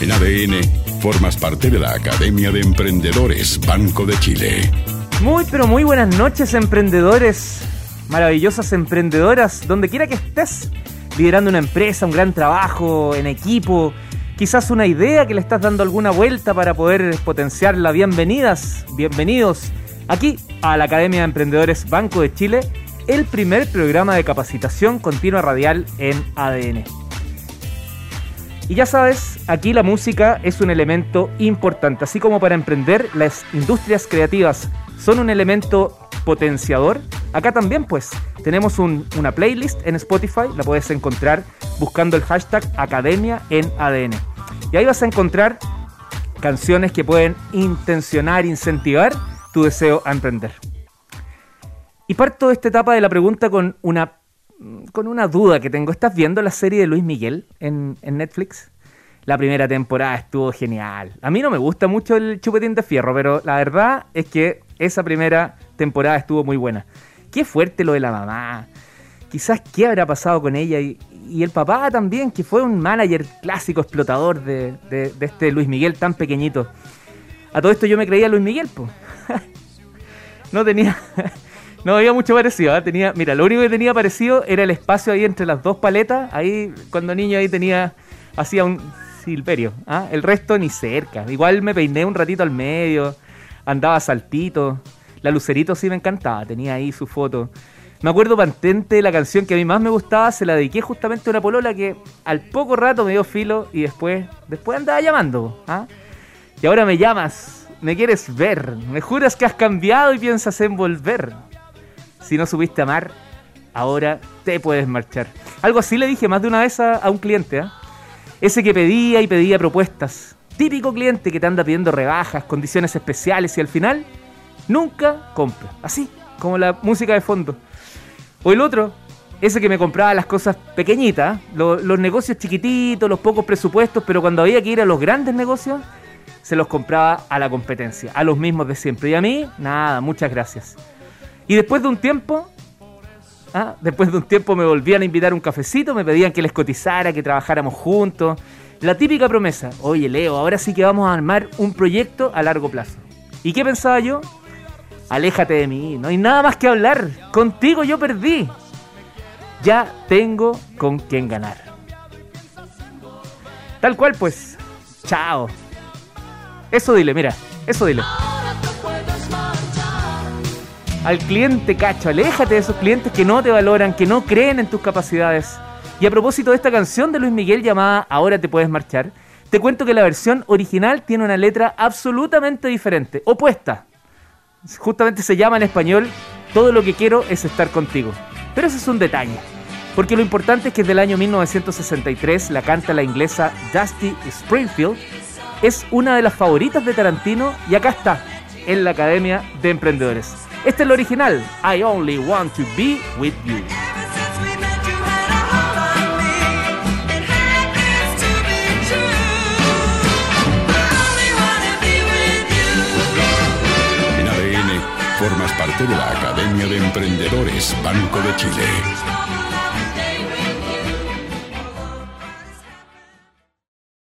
En ADN, formas parte de la Academia de Emprendedores Banco de Chile. Muy, pero muy buenas noches, emprendedores. Maravillosas emprendedoras, donde quiera que estés, liderando una empresa, un gran trabajo en equipo, quizás una idea que le estás dando alguna vuelta para poder potenciarla. Bienvenidas, bienvenidos aquí a la Academia de Emprendedores Banco de Chile, el primer programa de capacitación continua radial en ADN. Y ya sabes, aquí la música es un elemento importante, así como para emprender las industrias creativas son un elemento potenciador. Acá también pues tenemos una playlist en Spotify, la puedes encontrar buscando el hashtag Academia en ADN. Y ahí vas a encontrar canciones que pueden intencionar, incentivar tu deseo a emprender. Y parto de esta etapa de la pregunta con una con una duda que tengo. ¿Estás viendo la serie de Luis Miguel en, Netflix? La primera temporada estuvo genial. A mí no me gusta mucho el chupetín de fierro, pero la verdad es que esa primera temporada estuvo muy buena. Qué fuerte lo de la mamá. Quizás qué habrá pasado con ella y, el papá también, que fue un manager clásico explotador de, de, este Luis Miguel tan pequeñito. A todo esto yo me creía Luis Miguel, pues. no tenía no había mucho parecido, ¿eh? tenía, mira, lo único que tenía parecido era el espacio ahí entre las dos paletas, ahí cuando niño ahí tenía, hacía un silverio, ¿ah? el resto ni cerca, igual me peiné un ratito al medio, andaba saltito, la Lucerito sí me encantaba, tenía ahí su foto. Me acuerdo patente la canción que a mí más me gustaba, se la dediqué justamente a una polola que al poco rato me dio filo y después, después andaba llamando, ¿ah? Y ahora me llamas, me quieres ver, me juras que has cambiado y piensas en volver si no supiste amar, ahora te puedes marchar. Algo así le dije más de una vez a, un cliente, ¿ah? Ese que pedía y pedía propuestas. Típico cliente que te anda pidiendo rebajas, condiciones especiales y al final nunca compra. Así, como la música de fondo. O el otro, ese que me compraba las cosas pequeñitas, los, los negocios chiquititos, los pocos presupuestos, pero cuando había que ir a los grandes negocios, se los compraba a la competencia, a los mismos de siempre. Y a mí, nada, muchas gracias. Y después de un tiempo, ¿ah? después de un tiempo me volvían a invitar un cafecito, me pedían que les cotizara, que trabajáramos juntos. La típica promesa, oye Leo, ahora sí que vamos a armar un proyecto a largo plazo. ¿Y qué pensaba yo? Aléjate de mí, no hay nada más que hablar. Contigo yo perdí. Ya tengo con quién ganar. Tal cual pues. Chao. Eso dile, mira, eso dile al cliente cacho, aléjate de esos clientes que no te valoran, que no creen en tus capacidades. Y a propósito de esta canción de Luis Miguel llamada Ahora te puedes marchar, te cuento que la versión original tiene una letra absolutamente diferente, opuesta. Justamente se llama en español Todo lo que quiero es estar contigo. Pero ese es un detalle. Porque lo importante es que del año 1963 la canta la inglesa Dusty Springfield. Es una de las favoritas de Tarantino y acá está, en la Academia de Emprendedores. Este es el original, I Only Want to Be With You. En ADN formas parte de la Academia de Emprendedores Banco de Chile.